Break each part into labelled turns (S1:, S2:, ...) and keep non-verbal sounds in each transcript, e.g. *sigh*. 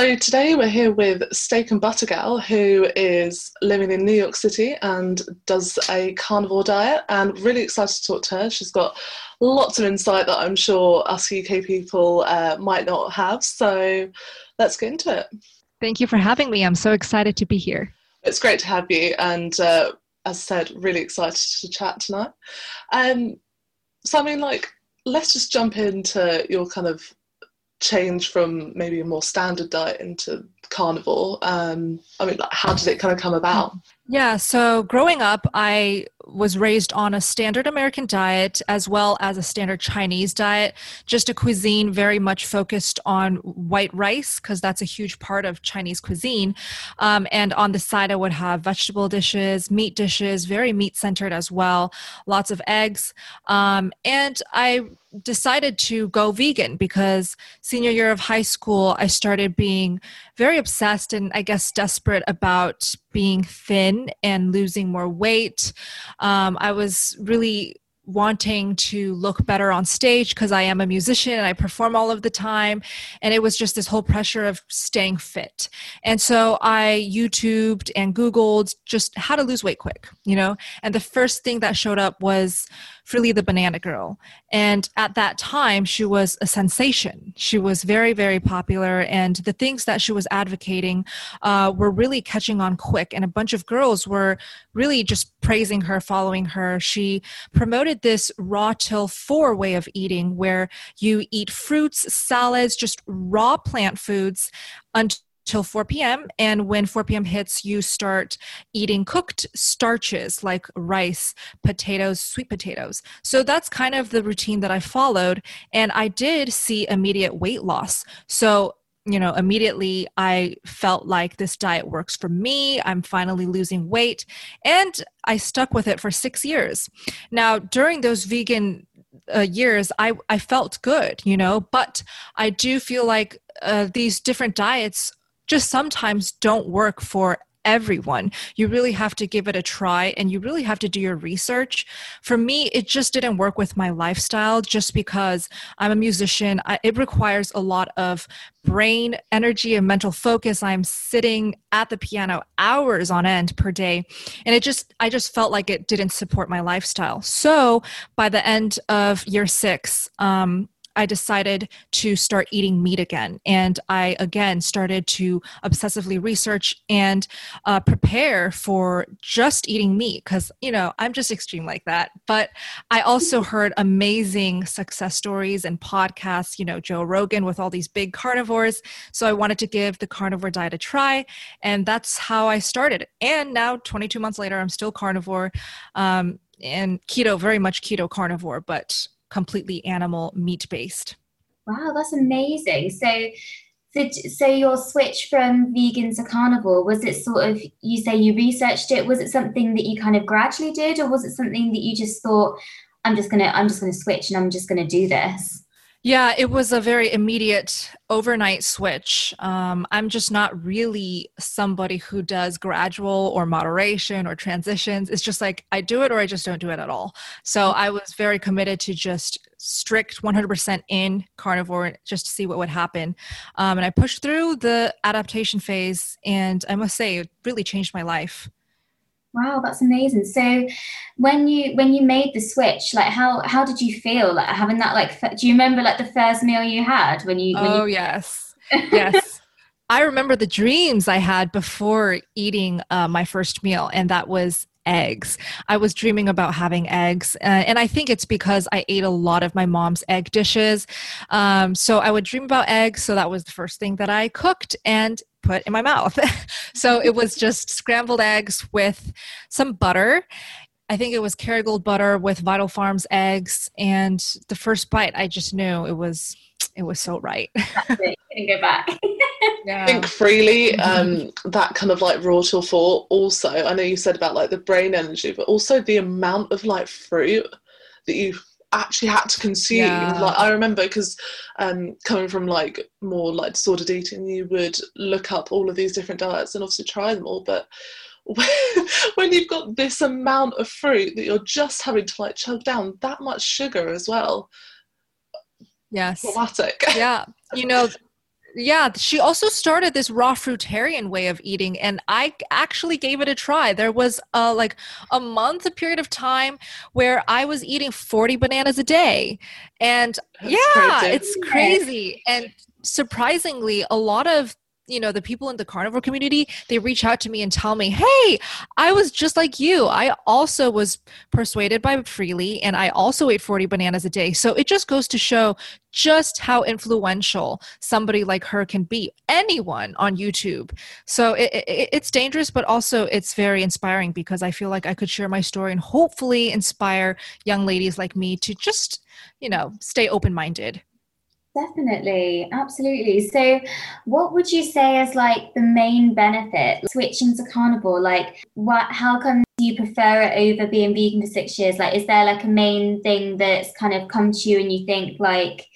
S1: So today we're here with Steak and Butter Gal, who is living in New York City and does a carnivore diet. And really excited to talk to her. She's got lots of insight that I'm sure us UK people uh, might not have. So let's get into it.
S2: Thank you for having me. I'm so excited to be here.
S1: It's great to have you, and uh, as I said, really excited to chat tonight. Um, so I mean, like, let's just jump into your kind of change from maybe a more standard diet into carnivore. Um, I mean, like, how did it kind of come about?
S2: Yeah, so growing up, I was raised on a standard American diet as well as a standard Chinese diet, just a cuisine very much focused on white rice, because that's a huge part of Chinese cuisine. Um, and on the side, I would have vegetable dishes, meat dishes, very meat centered as well, lots of eggs. Um, and I decided to go vegan because senior year of high school, I started being very obsessed and I guess desperate about being thin and losing more weight. Um, I was really wanting to look better on stage because I am a musician and I perform all of the time. And it was just this whole pressure of staying fit. And so I YouTubed and Googled just how to lose weight quick, you know? And the first thing that showed up was Freelee the Banana Girl. And at that time, she was a sensation. She was very, very popular. And the things that she was advocating uh, were really catching on quick. And a bunch of girls were really just praising her, following her. She promoted this raw till four way of eating where you eat fruits, salads, just raw plant foods until till 4 p.m. And when 4 p.m. hits, you start eating cooked starches like rice, potatoes, sweet potatoes. So that's kind of the routine that I followed. And I did see immediate weight loss. So you know, immediately I felt like this diet works for me. I'm finally losing weight. And I stuck with it for six years. Now, during those vegan uh, years, I, I felt good, you know, but I do feel like uh, these different diets just sometimes don't work for everyone. You really have to give it a try and you really have to do your research. For me, it just didn't work with my lifestyle just because I'm a musician. I, it requires a lot of brain energy and mental focus. I'm sitting at the piano hours on end per day. And it just, I just felt like it didn't support my lifestyle. So by the end of year six, um, I decided to start eating meat again. And I again started to obsessively research and uh, prepare for just eating meat because, you know, I'm just extreme like that. But I also *laughs* heard amazing success stories and podcasts, you know, Joe Rogan with all these big carnivores. So I wanted to give the carnivore diet a try. And that's how I started. And now, 22 months later, I'm still carnivore. Um, and keto, very much keto carnivore, but completely animal meat based.
S3: Wow, that's amazing. So, so, so your switch from vegan to carnivore was it sort of you say you researched it? Was it something that you kind of gradually did, or was it something that you just thought, I'm just gonna I'm just gonna switch and I'm just gonna do this?
S2: Yeah, it was a very immediate overnight switch. Um, I'm just not really somebody who does gradual or moderation or transitions. It's just like I do it or I just don't do it at all. So I was very committed to just strict 100% in carnivore just to see what would happen. Um, and I pushed through the adaptation phase, and I must say, it really changed my life.
S3: Wow, that's amazing. So when you when you made the switch, like how how did you feel like having that like do you remember like the first meal you had when you when
S2: Oh
S3: you-
S2: yes. Yes. *laughs* I remember the dreams I had before eating uh, my first meal and that was eggs. I was dreaming about having eggs, uh, and I think it's because I ate a lot of my mom's egg dishes. Um, so I would dream about eggs. So that was the first thing that I cooked, and put in my mouth. *laughs* so it was just scrambled eggs with some butter. I think it was Kerrygold butter with Vital Farms eggs. And the first bite, I just knew it was it was so right. *laughs*
S3: That's it. Couldn't go back. *laughs*
S1: I think Freelee um, that kind of like raw till four. Also, I know you said about like the brain energy, but also the amount of like fruit that you actually had to consume.
S2: Yeah.
S1: Like I remember because um, coming from like more like disordered eating, you would look up all of these different diets and obviously try them all, but *laughs* when you've got this amount of fruit that you're just having to like chug down that much sugar as well
S2: Yes.
S1: traumatic *laughs*
S2: Yeah. You know, yeah, she also started this raw fruitarian way of eating, and I actually gave it a try. There was a, like a month, a period of time where I was eating 40 bananas a day. And That's yeah, crazy. it's crazy. And surprisingly, a lot of you know the people in the carnivore community they reach out to me and tell me hey i was just like you. I also was persuaded by Freelee and i also ate 40 bananas a day. So it just goes to show just how influential somebody like her can be anyone on youtube. So it, it, it's dangerous but also it's very inspiring because i feel like i could share my story and hopefully inspire young ladies like me to just you know stay open-minded
S3: Definitely, absolutely. So, what would you say is like the main benefit switching to carnivore? Like, what? How come you prefer it over being vegan for six years? Like, is there like a main thing that's kind of come to you and you think like,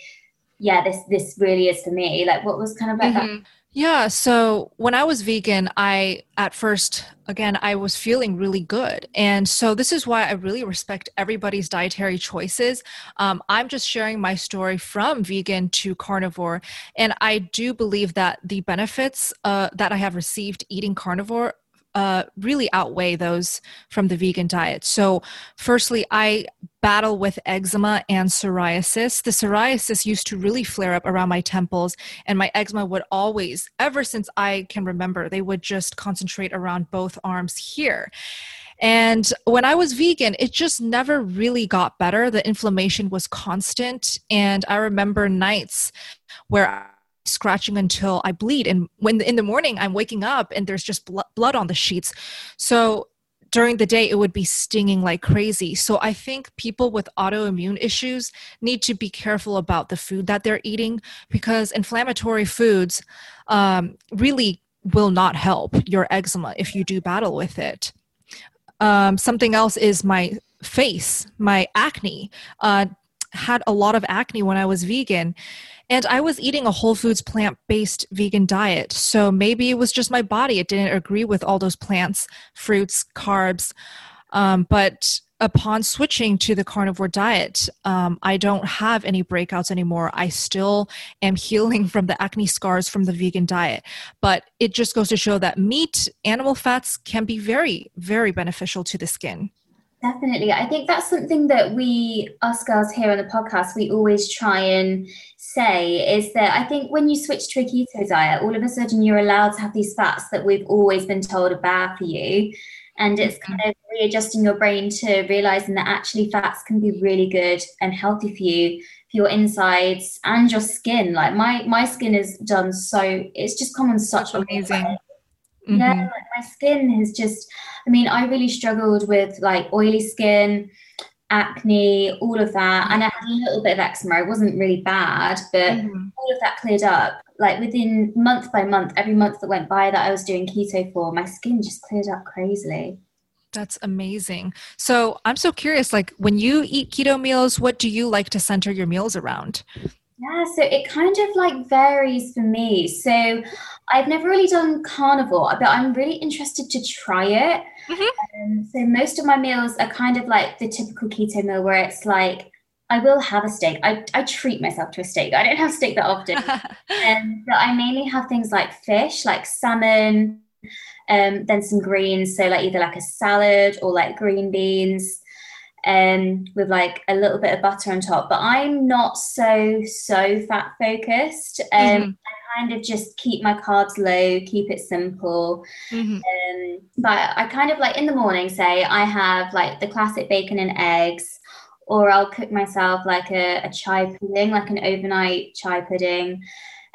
S3: yeah, this this really is for me? Like, what was kind of like mm-hmm. that?
S2: Yeah. So when I was vegan, I at first, again, I was feeling really good. And so this is why I really respect everybody's dietary choices. Um, I'm just sharing my story from vegan to carnivore. And I do believe that the benefits uh, that I have received eating carnivore uh, really outweigh those from the vegan diet. So, firstly, I battle with eczema and psoriasis. The psoriasis used to really flare up around my temples, and my eczema would always, ever since I can remember, they would just concentrate around both arms here. And when I was vegan, it just never really got better. The inflammation was constant. And I remember nights where scratching until I bleed. And when in the morning I'm waking up and there's just bl- blood on the sheets. So during the day it would be stinging like crazy. So I think people with autoimmune issues need to be careful about the food that they're eating because inflammatory foods um, really will not help your eczema if you do battle with it. Um, something else is my face, my acne. Uh, had a lot of acne when I was vegan and I was eating a whole foods plant based vegan diet. So maybe it was just my body. It didn't agree with all those plants, fruits, carbs. Um, but upon switching to the carnivore diet, um, I don't have any breakouts anymore. I still am healing from the acne scars from the vegan diet. But it just goes to show that meat, animal fats can be very, very beneficial to the skin.
S3: Definitely. I think that's something that we, us girls here on the podcast, we always try and say is that I think when you switch to a keto diet, all of a sudden you're allowed to have these fats that we've always been told are bad for you. And it's kind of readjusting your brain to realizing that actually fats can be really good and healthy for you, for your insides and your skin. Like my my skin is done so it's just come on such
S2: amazing.
S3: Mm-hmm. Yeah, like my skin has just, I mean, I really struggled with like oily skin, acne, all of that. And I had a little bit of eczema. It wasn't really bad, but mm-hmm. all of that cleared up. Like within month by month, every month that went by that I was doing keto for, my skin just cleared up crazily.
S2: That's amazing. So I'm so curious, like when you eat keto meals, what do you like to center your meals around?
S3: Yeah, so it kind of like varies for me. So I've never really done carnivore, but I'm really interested to try it. Mm-hmm. Um, so most of my meals are kind of like the typical keto meal where it's like I will have a steak. I, I treat myself to a steak. I don't have steak that often. *laughs* um, but I mainly have things like fish, like salmon, um, then some greens. So like either like a salad or like green beans um, with like a little bit of butter on top. But I'm not so so fat focused. Um, mm-hmm. I kind of just keep my carbs low, keep it simple. Mm-hmm. Um, but I kind of like in the morning, say I have like the classic bacon and eggs, or I'll cook myself like a, a chai pudding, like an overnight chai pudding.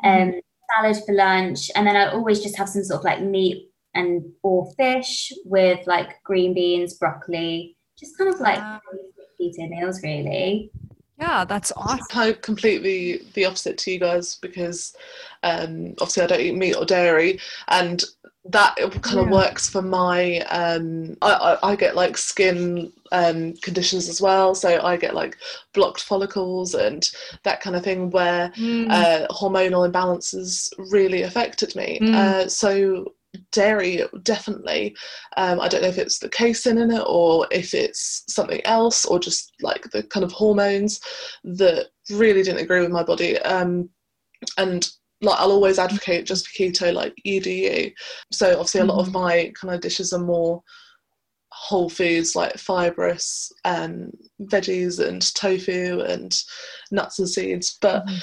S3: Mm-hmm. Um, salad for lunch and then I always just have some sort of like meat and or fish with like green beans, broccoli, just kind of like keto meals really.
S2: Yeah that's awesome
S1: I'm completely the opposite to you guys because um, obviously i don't eat meat or dairy and that kind of works for my um, I, I, I, get like skin um, conditions as well. So i get like blocked follicles and that kind of thing where mm. uh, hormonal imbalances really affected me. Mm. uh, so dairy definitely um, i don't know if it's the casein in it or if it's something else or just like the kind of hormones that really didn't agree with my body um, and like I'll always advocate just for keto, like you do you. So obviously, a lot of my kind of dishes are more whole foods like fibrous and veggies and tofu and nuts and seeds but mm-hmm.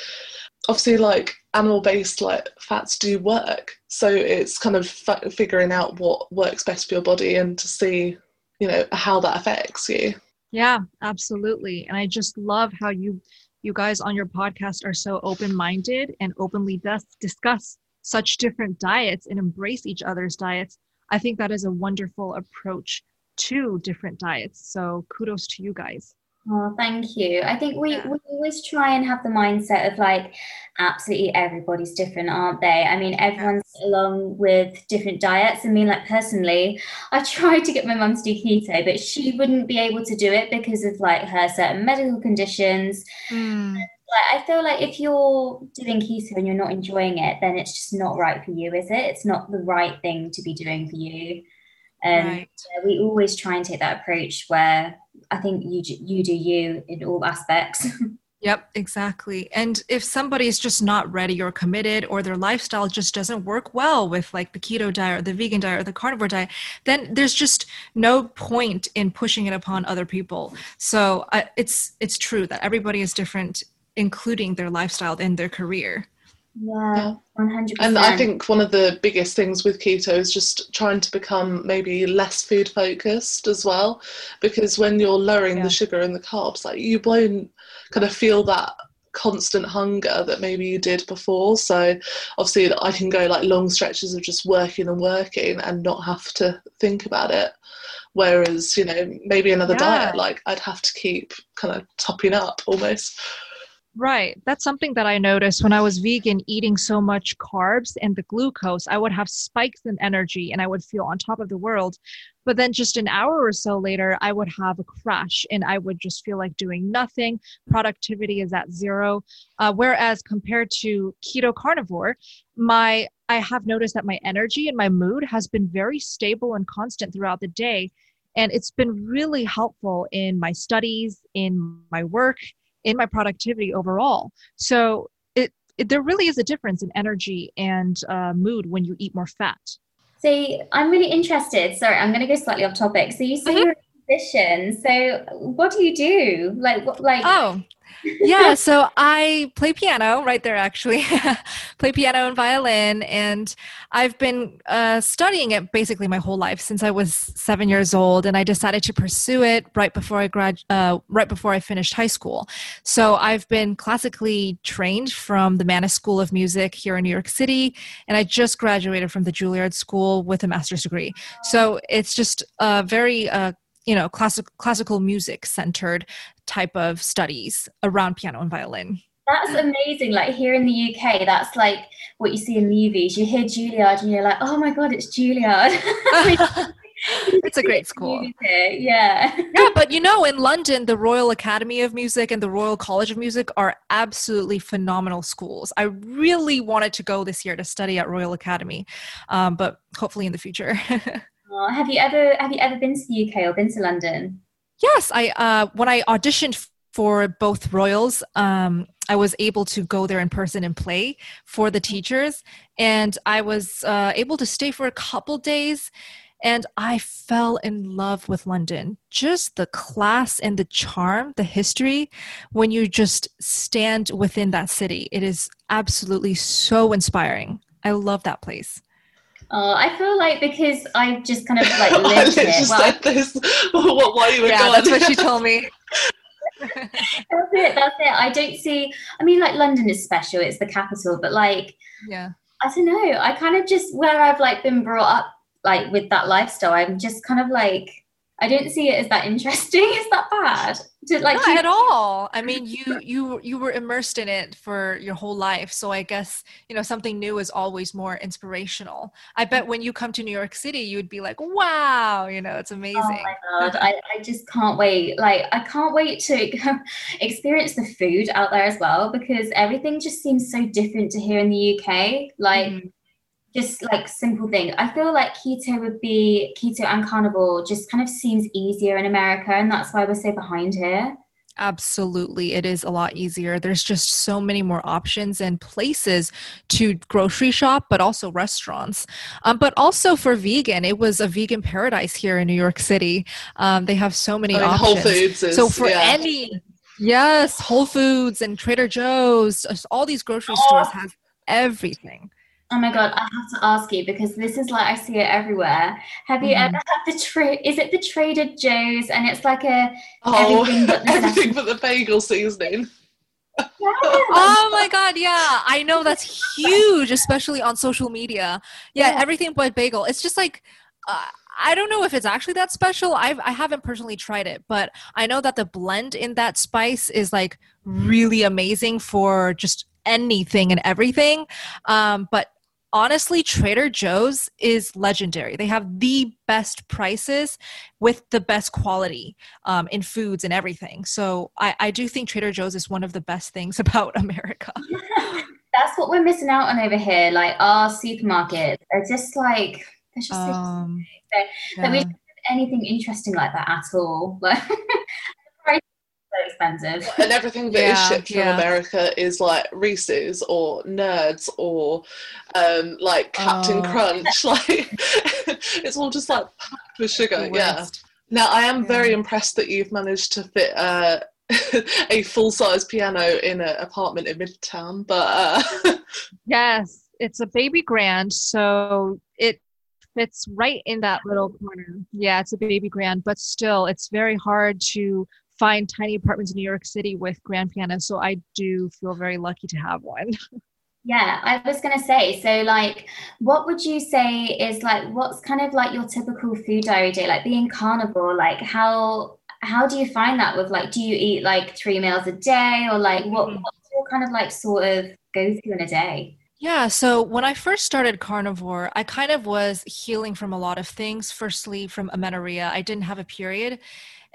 S1: Obviously like animal based like fats do work so it's kind of f- figuring out what works best for your body and to see you know how that affects you
S2: yeah absolutely and i just love how you you guys on your podcast are so open minded and openly dis- discuss such different diets and embrace each other's diets i think that is a wonderful approach to different diets. So kudos to you guys.
S3: Oh, thank you. I think we, yeah. we always try and have the mindset of like, absolutely everybody's different, aren't they? I mean, everyone's yes. along with different diets. I mean, like personally, I tried to get my mum to do keto, but she wouldn't be able to do it because of like her certain medical conditions. Mm. Like, I feel like if you're doing keto and you're not enjoying it, then it's just not right for you, is it? It's not the right thing to be doing for you. And right. we always try and take that approach where I think you you do you in all aspects. *laughs*
S2: Yep, exactly. And if somebody is just not ready or committed, or their lifestyle just doesn't work well with like the keto diet or the vegan diet or the carnivore diet, then there's just no point in pushing it upon other people. So uh, it's it's true that everybody is different, including their lifestyle and their career.
S3: Yeah, 100%.
S1: And I think one of the biggest things with keto is just trying to become maybe less food focused as well. Because when you're lowering yeah. the sugar and the carbs, like you won't kind of feel that constant hunger that maybe you did before. So obviously I can go like long stretches of just working and working and not have to think about it. Whereas, you know, maybe another yeah. diet, like I'd have to keep kind of topping up almost.
S2: Right. That's something that I noticed when I was vegan, eating so much carbs and the glucose. I would have spikes in energy and I would feel on top of the world. But then just an hour or so later, I would have a crash and I would just feel like doing nothing. Productivity is at zero. Uh, whereas compared to keto carnivore, my I have noticed that my energy and my mood has been very stable and constant throughout the day. And it's been really helpful in my studies, in my work, in my productivity overall. So it, it there really is a difference in energy and uh, mood when you eat more fat.
S3: So I'm really interested. Sorry, I'm going to go slightly off topic. So you say mm-hmm. you're musician. So what do you do? Like what? Like
S2: oh, yeah, so I play piano right there, actually. *laughs* play piano and violin, and I've been uh, studying it basically my whole life since I was seven years old, and I decided to pursue it right before I grad, uh, right before I finished high school. So I've been classically trained from the Mannes School of Music here in New York City, and I just graduated from the Juilliard School with a master's degree. So it's just a very uh, you know classic, classical music centered type of studies around piano and violin.
S3: That's amazing. Like here in the uk that's like what you see in movies. You hear juilliard and you're like oh my god it's juilliard. *laughs*
S2: It's a great *laughs* school.
S3: Yeah.
S2: Yeah but you know in london the royal academy of music and the royal college of music are absolutely phenomenal schools. I really wanted to go this year to study at royal academy um, but hopefully in the future *laughs*
S3: Oh, have you ever have you ever been to the UK or been to London?
S2: Yes, I uh, when I auditioned for both Royals, um, I was able to go there in person and play for the teachers, and I was uh, able to stay for a couple days. And I fell in love with London. Just the class and the charm, the history, when you just stand within that city, it is absolutely so inspiring. I love that place.
S3: Uh, I feel like because I've just kind of like *laughs* lived it.
S1: Well, said this *laughs* while you were
S2: yeah,
S1: gone.
S2: that's what she told me. *laughs*
S3: that's it. That's it. I don't see. I mean, like London is special. It's the capital, but like,
S2: yeah,
S3: I don't know. I kind of just where I've like been brought up like with that lifestyle. I'm just kind of like I don't see it as that interesting. *laughs* Is that bad?
S2: To, like Not you- at all. I mean, you you you were immersed in it for your whole life, so I guess you know something new is always more inspirational. I bet when you come to New York City, you would be like, "Wow, you know, it's amazing." Oh
S3: my god, I, I just can't wait. Like, I can't wait to *laughs* experience the food out there as well because everything just seems so different to here in the UK. Like. Mm just like simple thing. I feel like keto would be keto and carnivore just kind of seems easier in America, and that's why we're so behind here.
S2: Absolutely. It is a lot easier. There's just so many more options and places to grocery shop, but also restaurants. Um, but also for vegan, it was a vegan paradise here in New York City. Um, they have so many I mean, options.
S1: Whole Foods is,
S2: so for
S1: yeah.
S2: any, yes, Whole Foods and Trader Joe's, all these grocery oh. stores have everything.
S3: Oh my god, I have to ask you because this is like I see it everywhere. Have you mm. ever had the trade? Is it the Trader Joe's and it's like a
S1: oh everything *laughs* but the, everything but the bagel seasoning?
S2: Yeah. *laughs* oh my god, yeah. I know that's huge, especially on social media. Yeah, yeah. everything but bagel. It's just like uh, I don't know if it's actually that special. I've I haven't personally tried it, but I know that the blend in that spice is like really amazing for just anything and everything. Um, but honestly, Trader Joe's is legendary. They have the best prices with the best quality um, in foods and everything. So I, I do think Trader Joe's is one of the best things *laughs* about America. *laughs*
S3: That's what we're missing out on over here. Like our supermarkets are just like there's just um, so, yeah. we don't have anything interesting like that at all. *laughs* expensive. *laughs*
S1: And everything that yeah, is shipped from America is like Reese's or Nerds or um, like Captain oh. Crunch. *laughs* Like it's all just like packed with sugar. Yeah. Now I am yeah. very impressed that you've managed to fit uh, *laughs* a full size piano in an apartment in Midtown, but uh...
S2: yes, it's a baby grand, so it fits right in that little corner. Yeah, it's a baby grand, but still, it's very hard to find tiny apartments in New York City with grand pianos. So I do feel very lucky to have one. *laughs*
S3: Yeah, I was going to say, so like, what would you say is like, what's kind of like your typical food diary day? Like being carnivore, like how, how do you find that with like, do you eat like three meals a day or like what, mm-hmm. what's your kind of like sort of go through in a day?
S2: Yeah, so when I first started carnivore, I kind of was healing from a lot of things. Firstly, from amenorrhea, I didn't have a period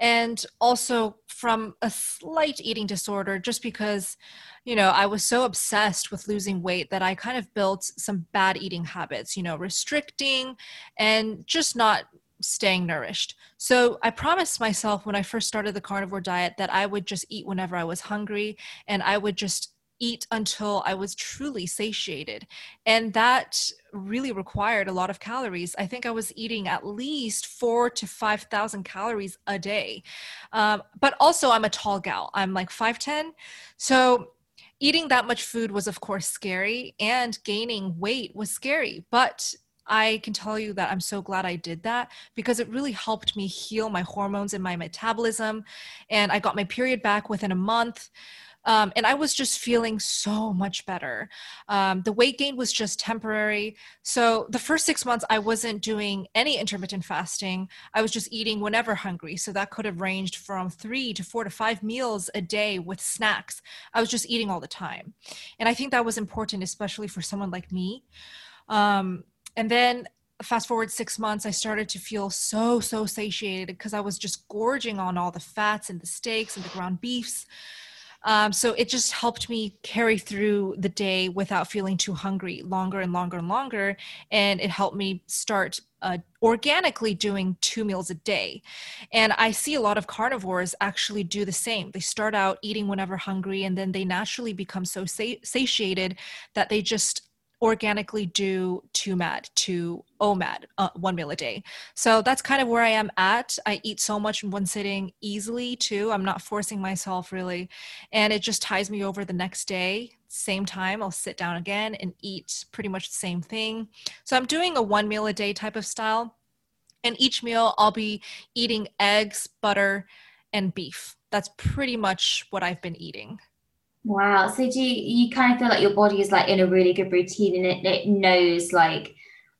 S2: and also from a slight eating disorder just because you know i was so obsessed with losing weight that i kind of built some bad eating habits you know restricting and just not staying nourished so i promised myself when i first started the carnivore diet that i would just eat whenever i was hungry and i would just eat until I was truly satiated. And that really required a lot of calories. I think I was eating at least four to 5,000 calories a day. Um, but also, I'm a tall gal, I'm like 5'10. So, eating that much food was, of course, scary, and gaining weight was scary. But I can tell you that I'm so glad I did that because it really helped me heal my hormones and my metabolism. And I got my period back within a month. Um, and I was just feeling so much better. Um, the weight gain was just temporary. So the first six months, I wasn't doing any intermittent fasting. I was just eating whenever hungry. So that could have ranged from three to four to five meals a day with snacks. I was just eating all the time. And I think that was important, especially for someone like me. Um, and then fast forward six months, I started to feel so, so satiated because I was just gorging on all the fats and the steaks and the ground beefs. Um, so it just helped me carry through the day without feeling too hungry longer and longer and longer. And it helped me start uh, organically doing two meals a day. And I see a lot of carnivores actually do the same. They start out eating whenever hungry, and then they naturally become so satiated that they just organically do two mad to OMAD, uh, one meal a day. So that's kind of where I am at. I eat so much in one sitting easily too. I'm not forcing myself really. And it just ties me over the next day. Same time, I'll sit down again and eat pretty much the same thing. So I'm doing a one meal a day type of style. And each meal, I'll be eating eggs, butter, and beef. That's pretty much what I've been eating.
S3: Wow. So do you, you kind of feel like your body is like in a really good routine and it, it knows like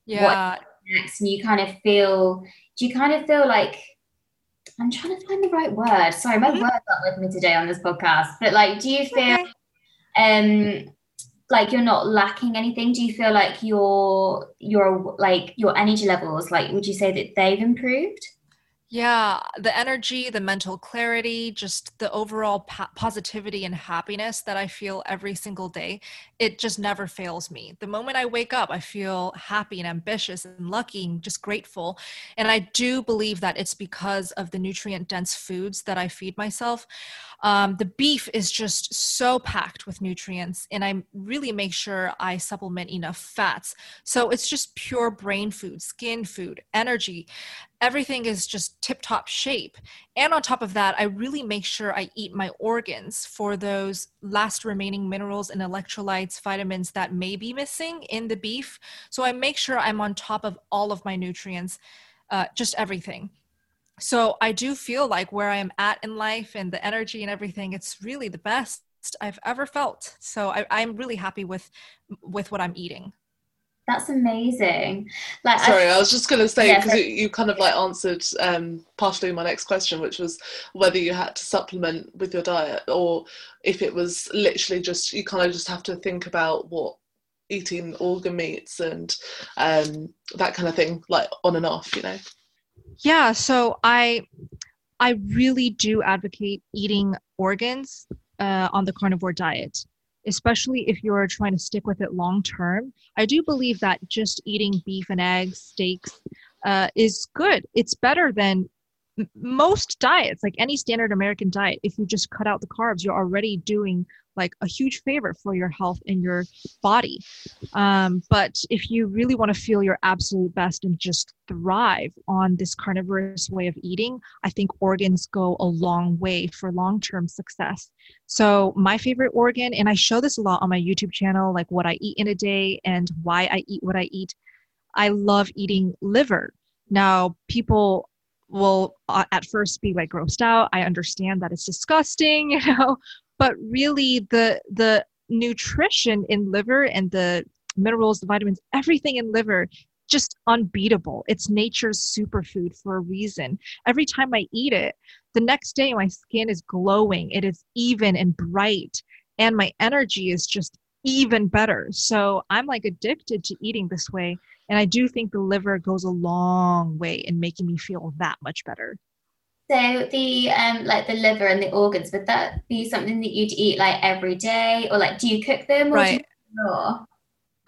S2: yeah.
S3: what next and you kind of feel do you kind of feel like I'm trying to find the right word. Sorry, my mm-hmm. words aren't with me today on this podcast. But like do you feel okay. um like you're not lacking anything? Do you feel like your your like your energy levels, like would you say that they've improved?
S2: Yeah, the energy, the mental clarity, just the overall po- positivity and happiness that I feel every single day, it just never fails me. The moment I wake up, I feel happy and ambitious and lucky and just grateful. And I do believe that it's because of the nutrient dense foods that I feed myself. Um, the beef is just so packed with nutrients, and I really make sure I supplement enough fats. So it's just pure brain food, skin food, energy. Everything is just tip top shape. And on top of that, I really make sure I eat my organs for those last remaining minerals and electrolytes, vitamins that may be missing in the beef. So I make sure I'm on top of all of my nutrients, uh, just everything so I do feel like where I am at in life and the energy and everything, it's really the best I've ever felt. So I, I'm really happy with with what I'm eating.
S3: That's amazing. Like,
S1: sorry, I, I was just going to say because yeah, you kind of like answered um, partially my next question, which was whether you had to supplement with your diet or if it was literally just you kind of just have to think about what eating organ meats and um, that kind of thing, like on and off, you know.
S2: Yeah, so I I really do advocate eating organs uh, on the carnivore diet, especially if you're trying to stick with it long term. I do believe that just eating beef and eggs, steaks, uh, is good. It's better than most diets, like any standard American diet. If you just cut out the carbs, you're already doing like a huge favor for your health and your body. Um, but if you really want to feel your absolute best and just thrive on this carnivorous way of eating, I think organs go a long way for long term success. So, my favorite organ, and I show this a lot on my YouTube channel, like what I eat in a day and why I eat what I eat. I love eating liver. Now, people will uh, at first be like grossed out. I understand that it's disgusting, *laughs* you know, but really the the nutrition in liver and the minerals the vitamins everything in liver just unbeatable. It's nature's superfood for a reason. Every time i eat it the next day my skin is glowing. It is even and bright. And my energy is just even better so i'm like addicted to eating this way and i do think the liver goes a long way in making me feel that much better
S3: so the um like the liver and the organs, would that be something that you'd eat like every day, or like do you cook them or right. raw?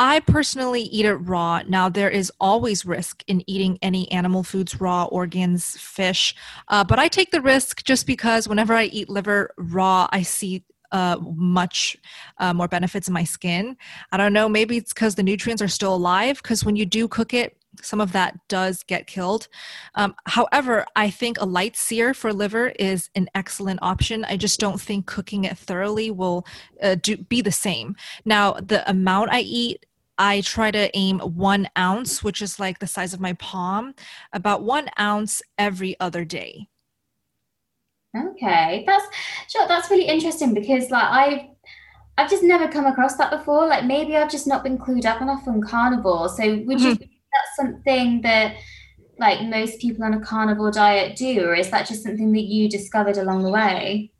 S2: I personally eat it raw. Now, there is always risk in eating any animal foods raw, organs, fish, uh, but I take the risk just because whenever I eat liver raw, I see uh, much uh, more benefits in my skin. I don't know, maybe it's because the nutrients are still alive, because when you do cook it, some of that does get killed. Um, however, I think a light sear for liver is an excellent option. I just don't think cooking it thoroughly will uh, do, be the same. Now, the amount I eat I try to aim one ounce, which is like the size of my palm, about one ounce every other day.
S3: Okay, that's sure. That's really interesting because like I, I've just never come across that before. Like maybe I've just not been clued up enough on carnivore. So would mm-hmm. you that's something that like most people on a carnivore diet do, or is that just something that you discovered along the way?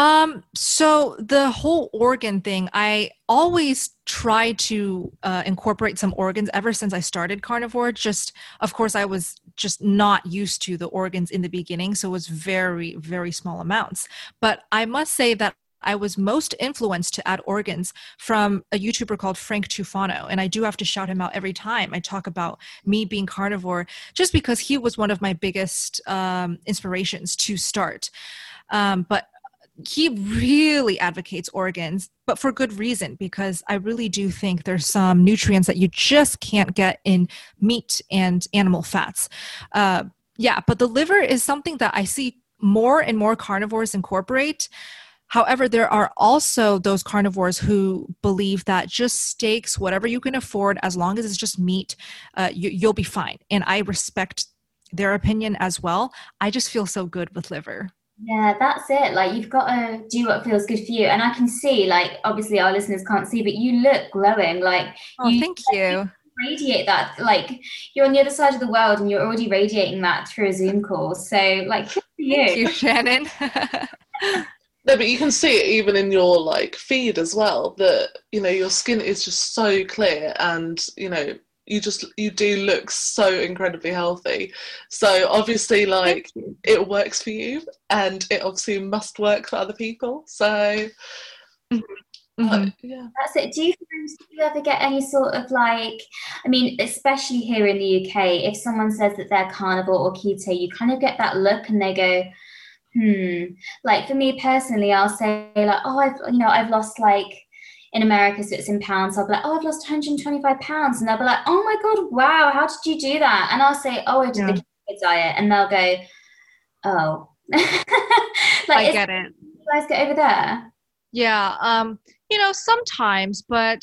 S2: Um, so the whole organ thing, I always try to uh, incorporate some organs ever since I started carnivore. Just, of course, I was just not used to the organs in the beginning, so it was very, very small amounts. But I must say that I was most influenced to add organs from a YouTuber called Frank Tufano. And I do have to shout him out every time I talk about me being carnivore, just because he was one of my biggest um, inspirations to start. Um, but he really advocates organs, but for good reason, because I really do think there's some nutrients that you just can't get in meat and animal fats. Uh, yeah, but the liver is something that I see more and more carnivores incorporate. However, there are also those carnivores who believe that just steaks, whatever you can afford, as long as it's just meat, uh, you, will be fine. And I respect their opinion as well. I just feel so good with liver.
S3: Yeah, that's it. Like you've got to do what feels good for you. And I can see, like, obviously our listeners can't see, but you look glowing. Like,
S2: oh, you, thank you.
S3: Radiate that, like you're on the other side of the world, and you're already radiating that through a Zoom call. So, like, good for you.
S2: Thank you, Shannon. *laughs*
S1: No, but you can see it even in your like feed as well. That you know your skin is just so clear, and you know you just you do look so incredibly healthy. So obviously, like it works for you, and it obviously must work for other people. So.
S3: Mm-hmm. Uh, yeah. That's it. Do you, do you ever get any sort of like, I mean, especially here in the UK, if someone says that they're carnivore or keto, you kind of get that look and they go, Hmm. Like for me personally, I'll say like, oh, I've you know, I've lost like in America, so it's in pounds. I'll be like, oh, I've lost 125 pounds, and they'll be like, oh my god, wow, how did you do that? And I'll say, oh, I did yeah. the keto diet, and they'll go, oh, *laughs*
S2: like, I get it.
S3: You guys get over there?
S2: Yeah. Um. You know, sometimes, but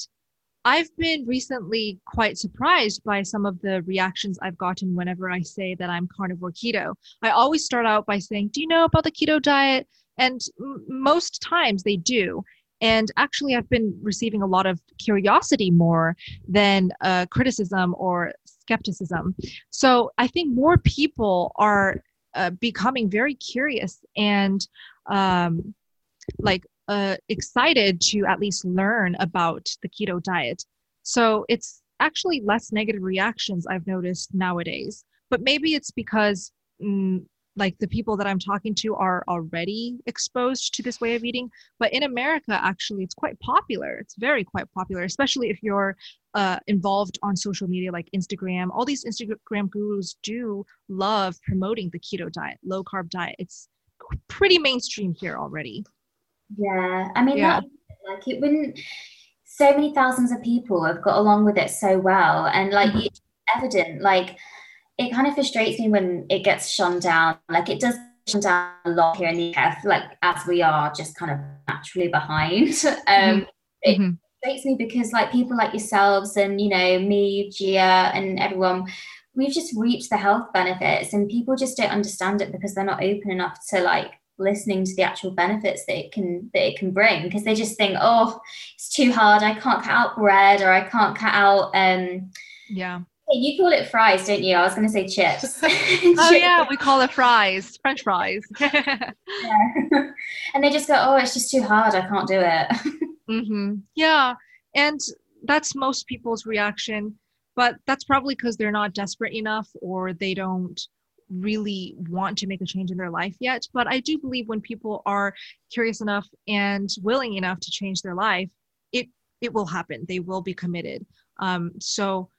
S2: I've been recently quite surprised by some of the reactions I've gotten whenever I say that I'm carnivore keto. I always start out by saying, Do you know about the keto diet? And m- most times they do. And actually, I've been receiving a lot of curiosity more than uh, criticism or skepticism. So I think more people are uh, becoming very curious and um, like uh, excited to at least learn about the keto diet. So it's actually less negative reactions I've noticed nowadays. But maybe it's because mm, like the people that I'm talking to are already exposed to this way of eating. But in America, actually, it's quite popular. It's very quite popular, especially if you're uh, involved on social media like Instagram. All these Instagram gurus do love promoting the keto diet, low carb diet. It's pretty mainstream here already.
S3: Yeah, I mean, yeah. That, like it wouldn't. So many thousands of people have got along with it so well, and like mm-hmm. it's evident. Like it kind of frustrates me when it gets shone down. Like it does shone down a lot here in the UK. Like as we are just kind of naturally behind. *laughs* um, mm-hmm. It mm-hmm. frustrates me because like people like yourselves and you know me, Gia, and everyone we've just reached the health benefits and people just don't understand it because they're not open enough to like listening to the actual benefits that it can that it can bring because they just think oh it's too hard i can't cut out bread or i can't cut out um
S2: yeah
S3: you call it fries don't you i was going to say chips *laughs*
S2: oh *laughs* yeah we call it fries french fries *laughs*
S3: yeah. and they just go oh it's just too hard i can't do it
S2: mm-hmm. yeah and that's most people's reaction but that's probably because they're not desperate enough or they don't really want to make a change in their life yet. But I do believe when people are curious enough and willing enough to change their life, it it will happen. They will be committed. Um, so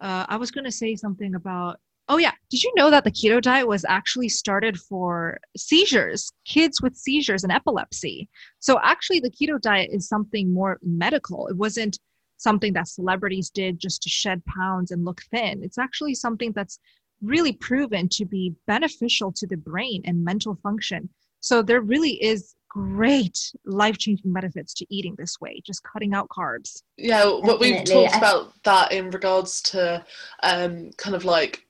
S2: uh, I was going to say something about. Oh yeah, did you know that the keto diet was actually started for seizures, kids with seizures and epilepsy? So actually, the keto diet is something more medical. It wasn't something that celebrities did just to shed pounds and look thin. It's actually something that's really proven to be beneficial to the brain and mental function. So there really is great life-changing benefits to eating this way just cutting out carbs
S1: yeah what we've talked about that in regards to um, kind of like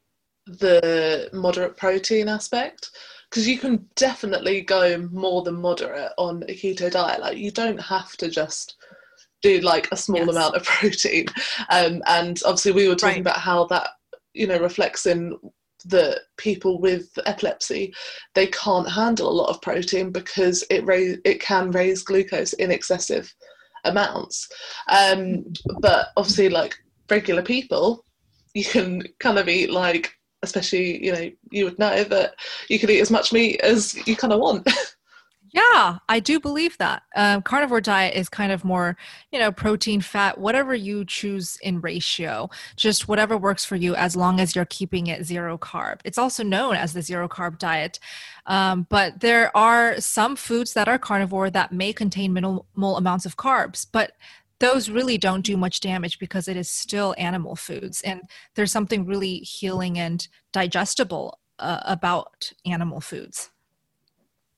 S1: the moderate protein aspect because you can definitely go more than moderate on a keto diet like you don't have to just do like a small yes. amount of *laughs* protein um, and obviously we were talking right. about how that you know reflects in that people with epilepsy they can't handle a lot of protein because it it can raise glucose in excessive amounts. Um, but obviously like regular people you can kind of eat like especially you know you would know that you can eat as much meat as you kind of want *laughs*
S2: Yeah, I do believe that. Um, carnivore diet is kind of more, you know, protein, fat, whatever you choose in ratio, just whatever works for you as long as you're keeping it zero carb. It's also known as the zero carb diet. Um, but there are some foods that are carnivore that may contain minimal amounts of carbs, but those really don't do much damage because it is still animal foods. And there's something really healing and digestible uh, about animal foods.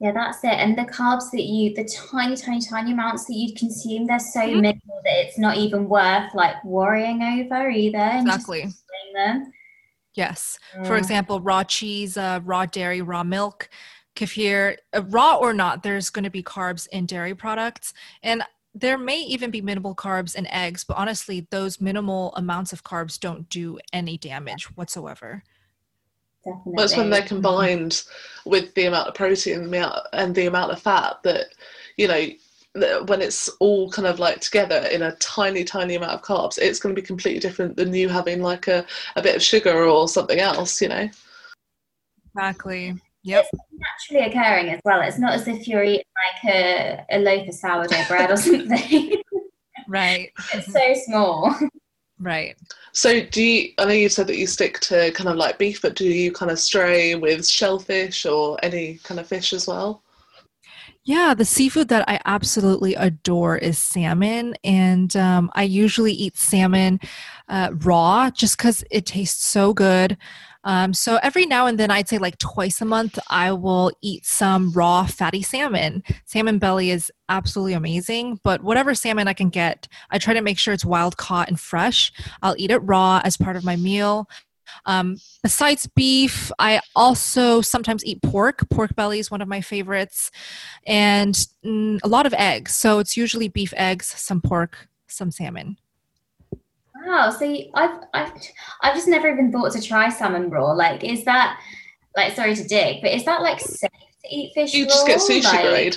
S3: Yeah, that's it. And the carbs that you, the tiny, tiny, tiny amounts that you consume, they're so mm-hmm. minimal that it's not even worth like worrying over either.
S2: Exactly. them. Yes. Yeah. For example, raw cheese, uh, raw dairy, raw milk, kefir, uh, raw or not, there's going to be carbs in dairy products. And there may even be minimal carbs in eggs, but honestly, those minimal amounts of carbs don't do any damage whatsoever.
S3: Definitely.
S1: That's when they're combined with the amount of protein and the amount of fat that, you know, when it's all kind of like together in a tiny, tiny amount of carbs, it's going to be completely different than you having like a, a bit of sugar or something else, you know?
S2: Exactly. Yep.
S3: It's naturally occurring as well. It's not as if you're eating like a, a loaf of sourdough bread or *laughs* something.
S2: right.
S3: it's so small. *laughs*
S2: Right.
S1: So do you? I know you said that you stick to kind of like beef, but do you kind of stray with shellfish or any kind of fish as well?
S2: Yeah, the seafood that I absolutely adore is salmon. And um, I usually eat salmon uh, raw just because it tastes so good. Um, so every now and then, I'd say like twice a month, I will eat some raw fatty salmon. Salmon belly is absolutely amazing, but whatever salmon I can get, I try to make sure it's wild caught and fresh. I'll eat it raw as part of my meal. Um, besides beef, I also sometimes eat pork. Pork belly is one of my favorites, and mm, a lot of eggs. So it's usually beef eggs, some pork, some salmon.
S3: Wow. See, I've, I've, I've just never even thought to try salmon raw. Like, is that, like, sorry to dig, but is that like safe to eat fish
S1: You
S3: raw?
S1: just get sushi
S3: like,
S1: grade,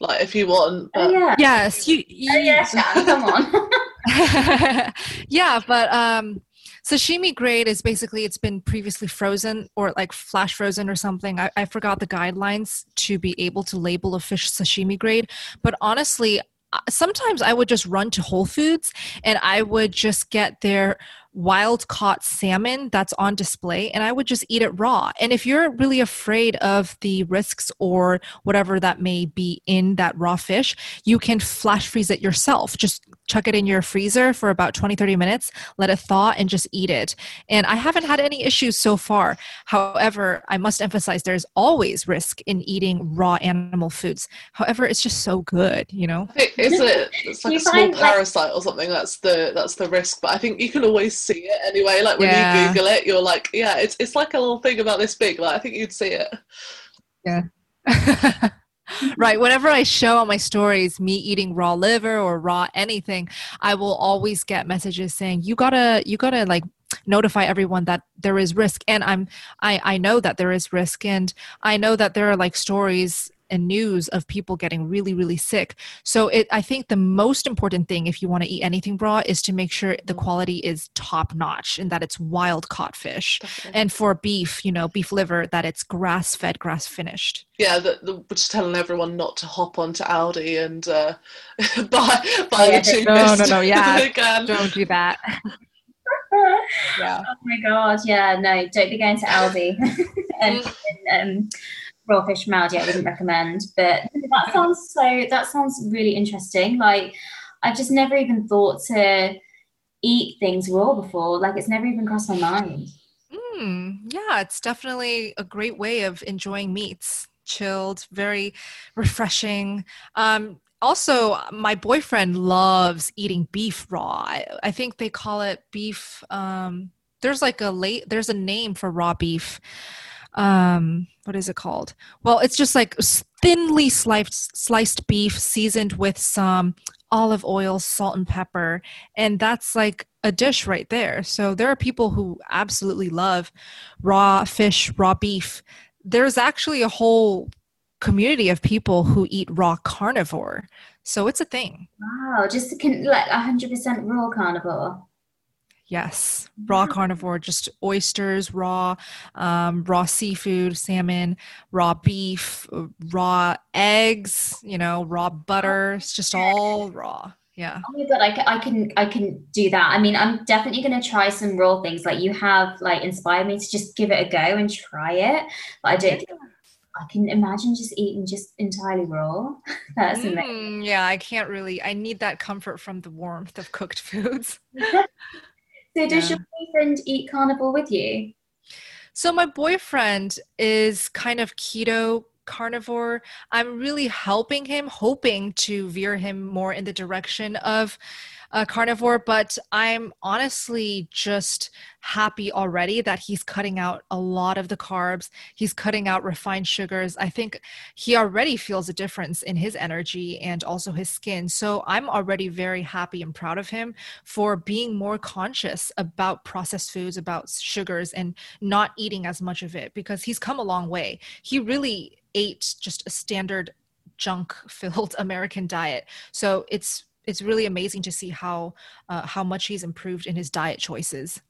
S1: like if you want.
S3: Oh yeah.
S2: Yes, you. you
S3: Oh yeah, come on. *laughs*
S2: yeah, but um, sashimi grade is basically it's been previously frozen or like flash frozen or something. I, I forgot the guidelines to be able to label a fish sashimi grade, but honestly. Sometimes I would just run to Whole Foods and I would just get their wild caught salmon that's on display and I would just eat it raw. And if you're really afraid of the risks or whatever that may be in that raw fish, you can flash freeze it yourself. Just chuck it in your freezer for about 20 30 minutes let it thaw and just eat it and i haven't had any issues so far however i must emphasize there's always risk in eating raw animal foods however it's just so good you know
S1: I think is? It's like
S3: You
S1: a small
S3: find, like-
S1: parasite or something. That's the that's the risk. But I think you can always see it anyway. Like when
S2: Yeah.
S1: you Google it, you're like, yeah, it's it's like a little thing about this big. Like I think you'd see it. Yeah. *laughs*
S2: right whenever i show on my stories me eating raw liver or raw anything i will always get messages saying you gotta you gotta like notify everyone that there is risk and i'm i i know that there is risk and i know that there are like stories and news of people getting really really sick. So it i think the most important thing if you want to eat anything raw is to make sure the quality is top notch and that it's wild caught fish.
S1: Definitely.
S2: and for beef you know beef liver that it's grass fed grass finished.
S1: Yeah, the, the, we're just telling everyone not to hop onto Aldi and uh, *laughs* buy buy
S3: Yeah,
S1: the cheapest.
S2: no, no, *laughs* no, yeah.
S1: they
S2: don't do that. *laughs* Yeah.
S3: Oh my god, yeah, no, don't be going to Aldi. And um, raw fish from Aldi. I wouldn't recommend. But that sounds so. That sounds really interesting. Like I've just never even thought to eat things raw before. Like it's never even crossed my mind.
S2: Mm, yeah, it's definitely a great way of enjoying meats. Chilled, very refreshing. Um, also, my boyfriend loves eating beef raw. I, I think they call it beef. Um, there's like a late. There's a name for raw beef. Um, what is it called? Well, it's just like thinly sliced sliced beef seasoned with some olive oil, salt, and pepper, and that's like a dish right there. So there are people who absolutely love raw fish, raw beef. There's actually a whole community of people who eat raw carnivore. So it's a thing.
S3: Wow, just a con- like hundred percent raw carnivore.
S2: Yes, raw
S3: Wow.
S2: carnivore, just oysters, raw, um, raw seafood, salmon, raw beef, raw eggs, you know, raw butter. It's just all raw. Yeah.
S3: Oh my god, I can, I can, I can do that. I mean, I'm definitely going to try some raw things. Like you have, like, inspired me to just give it a go and try it. But I don't think I can imagine just eating just entirely raw. *laughs* That's amazing.
S2: Mm, yeah, I can't really. I need that comfort from the warmth of cooked foods. *laughs*
S3: So, does
S2: Yeah.
S3: your boyfriend eat carnivore with you?
S2: So my boyfriend is kind of keto carnivore. I'm really helping him, hoping to veer him more in the direction of uh, carnivore, but I'm honestly just happy already that he's cutting out a lot of the carbs. He's cutting out refined sugars. I think he already feels a difference in his energy and also his skin. So I'm already very happy and proud of him for being more conscious about processed foods, about sugars, and not eating as much of it because he's come a long way. He really ate just a standard junk filled *laughs* American diet. So it's it's really amazing to see how uh, how much he's improved in his diet choices.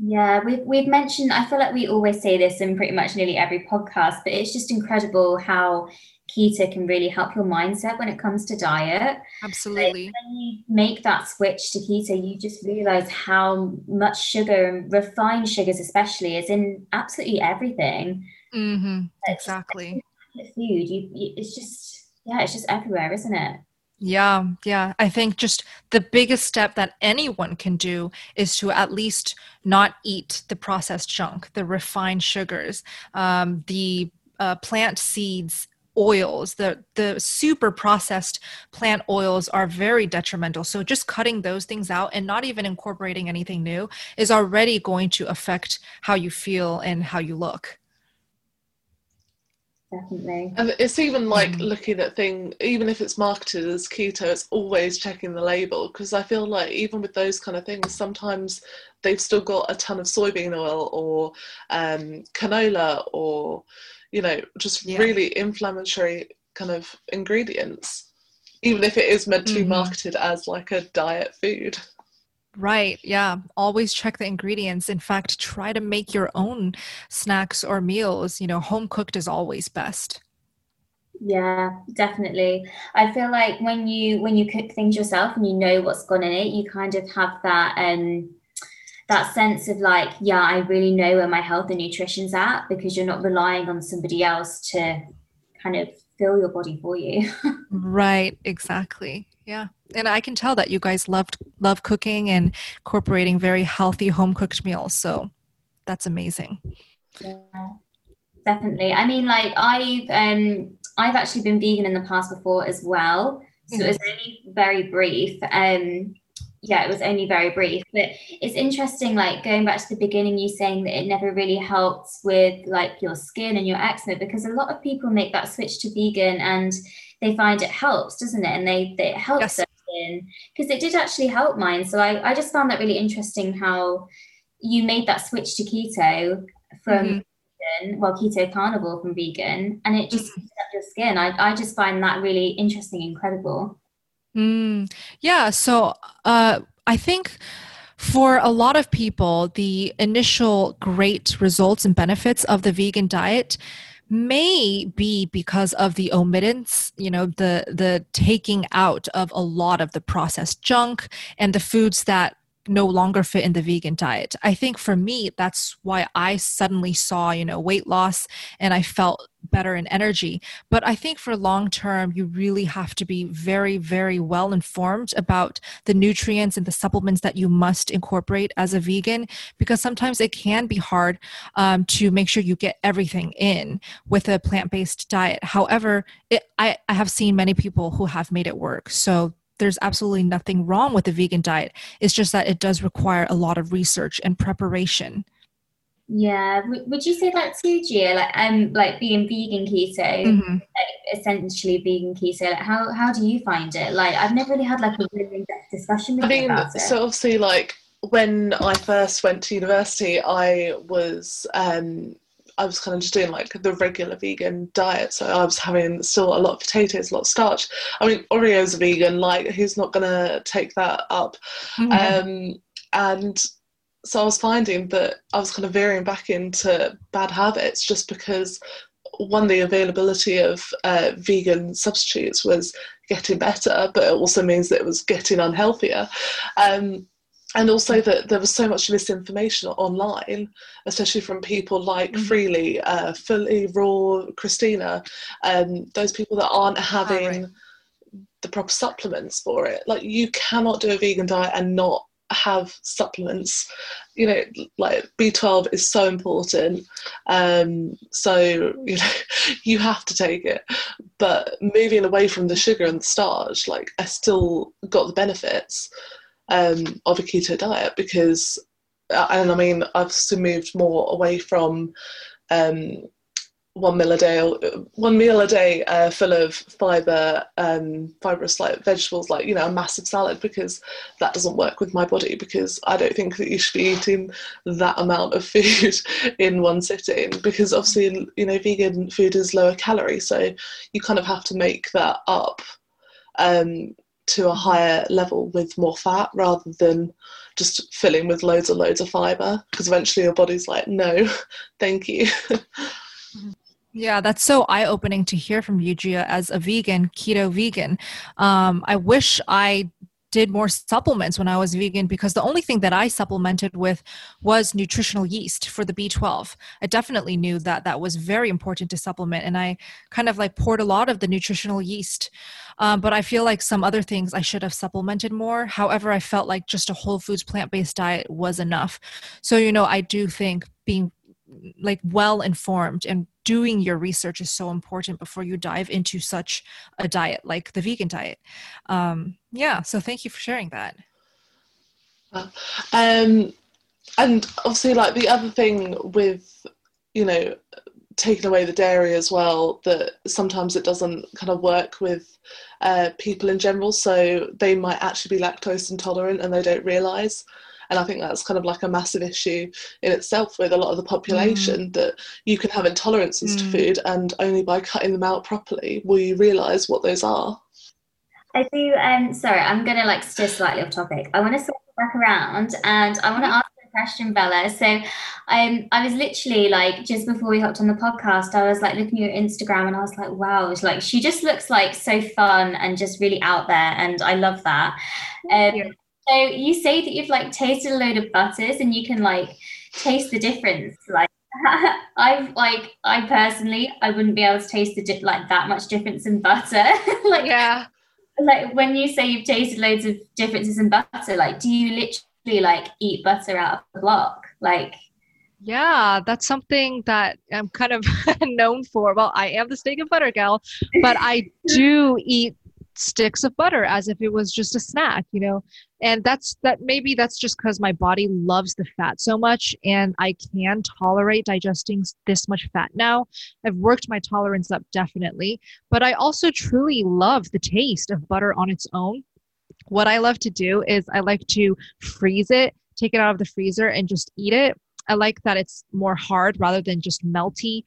S3: Yeah, we've we've mentioned. I feel like we always say this in pretty much nearly every podcast, but it's just incredible how keto can really help your mindset when it comes to diet.
S2: Absolutely.
S3: when you make that switch to keto, you just realize how much sugar and refined sugars, especially, is in absolutely everything.
S2: Mm-hmm. Exactly.
S3: Food, you, you, it's just yeah, it's just everywhere, isn't it?
S2: Yeah, yeah. I think just the biggest step that anyone can do is to at least not eat the processed junk, the refined sugars, um, the uh, plant seeds oils. The the super processed plant oils are very detrimental. So just cutting those things out and not even incorporating anything new is already going to affect how you feel and how you look
S3: definitely
S1: and it's even like mm. looking at thing even if it's marketed as keto it's always checking the label because i feel like even with those kind of things sometimes they've still got a ton of soybean oil or um, canola or you know, just yeah. really inflammatory kind of ingredients, even if it is meant to mm-hmm. be marketed as like a diet food.
S2: Right. Yeah. Always check the ingredients. In fact, try to make your own snacks or meals. You know, home cooked is always best.
S3: Yeah, definitely. I feel like when you when you cook things yourself and you know what's gone in it, you kind of have that um that sense of like, yeah, I really know where my health and nutrition's at because you're not relying on somebody else to kind of fill your body for you. *laughs*
S2: right, exactly. Yeah. And I can tell that you guys loved love cooking and incorporating very healthy home cooked meals. So that's amazing.
S3: Yeah. Definitely. I mean like I've um I've actually been vegan in the past before as well. So mm-hmm. it was only very brief. Um yeah, it was only very brief, but it's interesting, like going back to the beginning, you saying that it never really helps with like your skin and your eczema, because a lot of people make that switch to vegan and they find it helps, doesn't it? And they, they it helps yes. their skin because it did actually help mine. So I, I just found that really interesting how you made that switch to keto from mm-hmm. vegan, well, keto carnivore from vegan, and it just mm-hmm. your skin. I, I just find that really interesting, incredible.
S2: Mm, yeah. So uh, I think for a lot of people, the initial great results and benefits of the vegan diet may be because of the omittance you know the the taking out of a lot of the processed junk and the foods that no longer fit in the vegan diet. I think for me, that's why I suddenly saw, you know, weight loss and I felt better in energy. But I think for long term, you really have to be very, very well informed about the nutrients and the supplements that you must incorporate as a vegan, because sometimes it can be hard um, to make sure you get everything in with a plant based diet. However, it, I, I have seen many people who have made it work. So there's absolutely nothing wrong with the vegan diet. It's just that it does require a lot of research and preparation.
S3: Yeah, would you say that too, Gia? Like, um, like being vegan keto, mm-hmm. like essentially vegan keto. Like, how how do you find it? Like, I've never really had like a really in-depth discussion with I mean, about it.
S1: So obviously, like when I first went to university, I was um I was kind of just doing like the regular vegan diet. So I was having still a lot of potatoes, a lot of starch. I mean, Oreo's a vegan, like who's not gonna take that up? Mm-hmm. Um, and so I was finding that I was kind of veering back into bad habits just because one, the availability of uh, vegan substitutes was getting better, but it also means that it was getting unhealthier. Um, and also that there was so much misinformation online, especially from people like mm-hmm. Freelee, uh, Fully, Raw, Kristina, um, those people that aren't having right. the proper supplements for it. Like you cannot do a vegan diet and not have supplements. You know, like B12 is so important. Um, so, you know, *laughs* you have to take it. But moving away from the sugar and the starch, like I still got the benefits um, of a keto diet because, uh, and I mean, I've moved more away from um, one meal a day, one meal a day uh, full of fiber, um, fibrous like vegetables, like you know, a massive salad, because that doesn't work with my body. Because I don't think that you should be eating that amount of *laughs* food in one sitting. Because obviously, you know, vegan food is lower calorie, so you kind of have to make that up. Um, to a higher level with more fat rather than just filling with loads and loads of fiber because eventually your body's like no *laughs* thank you *laughs*
S2: Yeah, that's so eye opening to hear from you, Gia, as a vegan, keto vegan. Um, I wish I did more supplements when I was vegan because the only thing that I supplemented with was nutritional yeast for the B12. I definitely knew that that was very important to supplement, and I kind of like poured a lot of the nutritional yeast. Um, but I feel like some other things I should have supplemented more. However, I felt like just a whole foods plant based diet was enough. So, you know, I do think being like well informed and doing your research is so important before you dive into such a diet like the vegan diet. Um, yeah so thank you for sharing that.
S1: Um, and obviously like the other thing with you know taking away the dairy as well that sometimes it doesn't kind of work with uh, people in general. So they might actually be lactose intolerant and they don't realize and I think that's kind of like a massive issue in itself with a lot of the population mm. that you can have intolerances mm. to food, and only by cutting them out properly will you realise what those are.
S3: I do. Um, sorry, I'm gonna like steer slightly off topic. I want to circle back around, and I want to ask a question, Bella. So, um, I was literally like just before we hopped on the podcast, I was like looking at your Instagram, and I was like, wow, it's like she just looks like so fun and just really out there, and I love that. Um, so you say that you've like tasted a load of butters and you can like taste the difference. Like *laughs* I've like I personally I wouldn't be able to taste the like that much difference in butter. *laughs* like
S2: yeah.
S3: Like when you say you've tasted loads of differences in butter, like do you literally like eat butter out of the block? Like
S2: yeah, that's something that I'm kind of *laughs* known for. Well, I am the steak and butter gal, but I do eat sticks of butter as if it was just a snack, you know. And that's that maybe that's just because my body loves the fat so much and I can tolerate digesting this much fat now. I've worked my tolerance up definitely, but I also truly love the taste of butter on its own. What I love to do is I like to freeze it, take it out of the freezer, and just eat it. I like that it's more hard rather than just melty.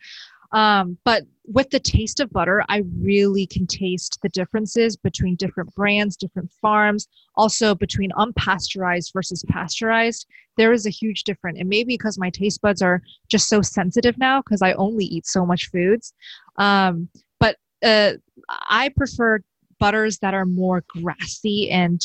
S2: Um, but with the taste of butter, I really can taste the differences between different brands, different farms, also between unpasteurized versus pasteurized. There is a huge difference. And maybe because my taste buds are just so sensitive now because I only eat so much foods. Um, but uh, I prefer butters that are more grassy and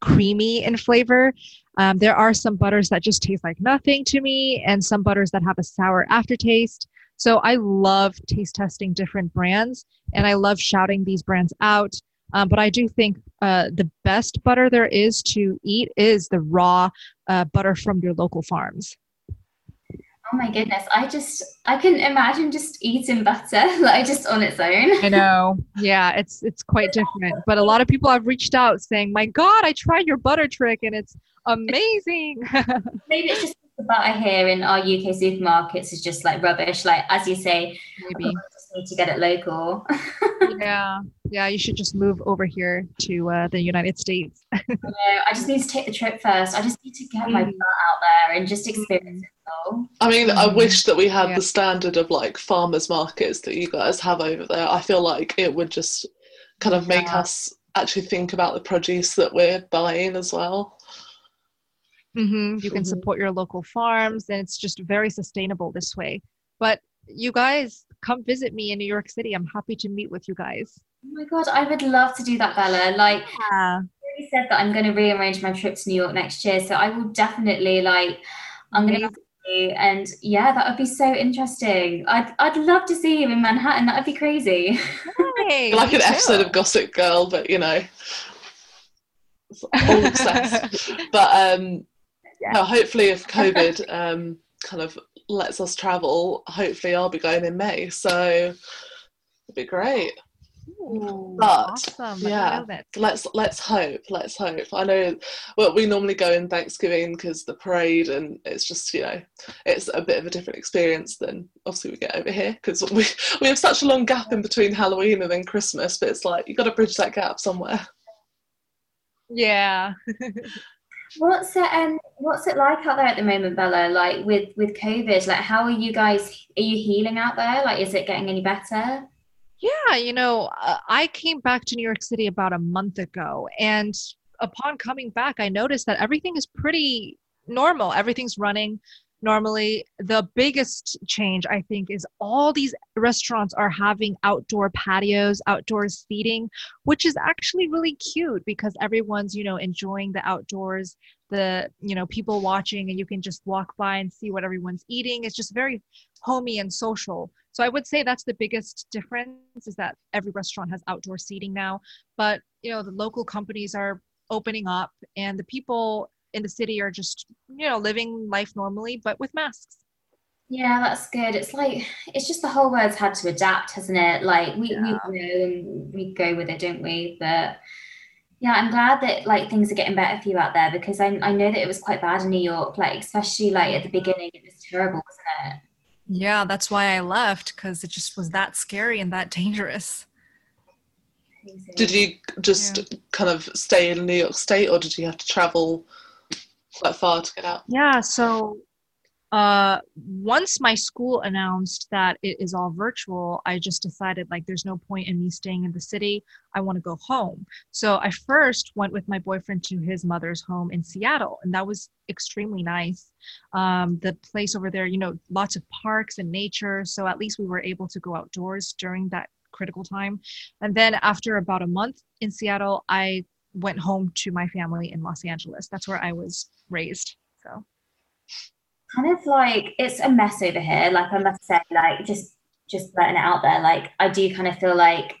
S2: creamy in flavor. Um, there are some butters that just taste like nothing to me, and some butters that have a sour aftertaste. So I love taste testing different brands and I love shouting these brands out. Um, but I do think uh, the best butter there is to eat is the raw uh, butter from your local farms.
S3: Oh my goodness. I just I couldn't imagine just eating butter *laughs* like just on its own.
S2: I know. Yeah, it's it's quite different. But a lot of people have reached out saying, My God, I tried your butter trick and it's amazing. *laughs*
S3: Maybe it's just the butter here in our UK supermarkets is just like rubbish. Like as you say, maybe just need to get it local. *laughs*
S2: yeah, yeah. You should just move over here to uh, the United States. *laughs*
S3: no, I just need to take the trip first. I just need to get mm. my butt out there and just experience mm. it. All.
S1: I mean, I mm. wish that we had yeah. the standard of like farmers markets that you guys have over there. I feel like it would just kind of make yeah. us actually think about the produce that we're buying as well.
S2: Mm-hmm. You can mm-hmm. support your local farms, and it's just very sustainable this way. But you guys come visit me in New York City. I'm happy to meet with you guys.
S3: Oh my god, I would love to do that, Bella. Like, yeah. I said that I'm going to rearrange my trip to New York next year, so I will definitely like. I'm going to you, and yeah, that would be so interesting. I'd I'd love to see you in Manhattan. That would be crazy.
S1: Hey, *laughs* like an episode of Gossip Girl, but you know, *laughs* all obsessed. but um, yeah. hopefully, if COVID *laughs* um, kind of lets us travel, hopefully I'll be going in May. So it'd be great.
S2: Ooh, but awesome.
S1: yeah, let's let's hope. Let's hope. I know well, we normally go in Thanksgiving because the parade, and it's just you know, it's a bit of a different experience than obviously we get over here because *laughs* we we have such a long gap in between Halloween and then Christmas. But it's like you got to bridge that gap somewhere.
S2: Yeah. *laughs*
S3: What's it um what's it like out there at the moment, Bella? Like with with COVID, like how are you guys are you healing out there? Like is it getting any better?
S2: Yeah, you know, uh, I came back to New York City about a month ago and upon coming back I noticed that everything is pretty normal. Everything's running normally. The biggest change, I think, is all these restaurants are having outdoor patios, outdoor seating, which is actually really cute because everyone's, you know, enjoying the outdoors, the, you know, people watching, and you can just walk by and see what everyone's eating. It's just very homey and social. So I would say that's the biggest difference is that every restaurant has outdoor seating now. But, you know, the local companies are opening up and the people in the city are just you know living life normally but with masks.
S3: Yeah that's good. It's like it's just the whole world's had to adapt hasn't it? Like we, yeah. we know and we go with it don't we? But yeah i'm glad that like things are getting better for you out there because i, I know that it was quite bad in new york like especially like at the beginning it was terrible wasn't it?
S2: Yeah that's why i left because it just was that scary and that dangerous.
S1: Did you just yeah. kind of stay in New York State or did you have to travel quite far to get out?
S2: Yeah, so uh, once my school announced that it is all virtual, I just decided like there's no point in me staying in the city. I want to go home. So I first went with my boyfriend to his mother's home in Seattle, and that was extremely nice. Um, the place over there, you know, lots of parks and nature. So at least we were able to go outdoors during that critical time. And then after about a month in Seattle, I went home to my family in Los Angeles. That's where I was raised. So
S3: kind of like it's a mess over here. Like I must say, like just just letting it out there. Like I do kind of feel like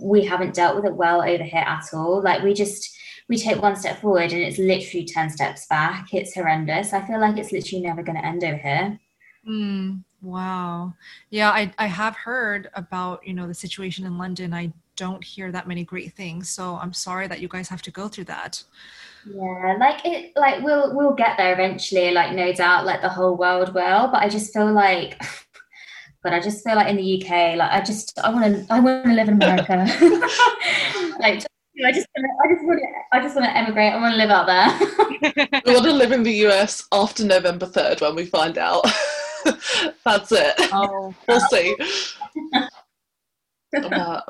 S3: we haven't dealt with it well over here at all. Like we just we take one step forward and it's literally 10 steps back. It's horrendous. I feel like it's literally never going to end over here.
S2: Mm, wow. Yeah, I, I have heard about, you know, the situation in London. I don't hear that many great things. So I'm sorry that you guys have to go through that.
S3: Yeah, like it like we'll we'll get there eventually, like no doubt, like the whole world will. But I just feel like *sighs* but I just feel like in the UK, like I just I wanna I wanna live in America. *laughs* *laughs* like I just I just want to I just want to emigrate. I want to live out there. *laughs*
S1: we want to live in the US after November third when we find out. That's it. Oh, we'll see. uh,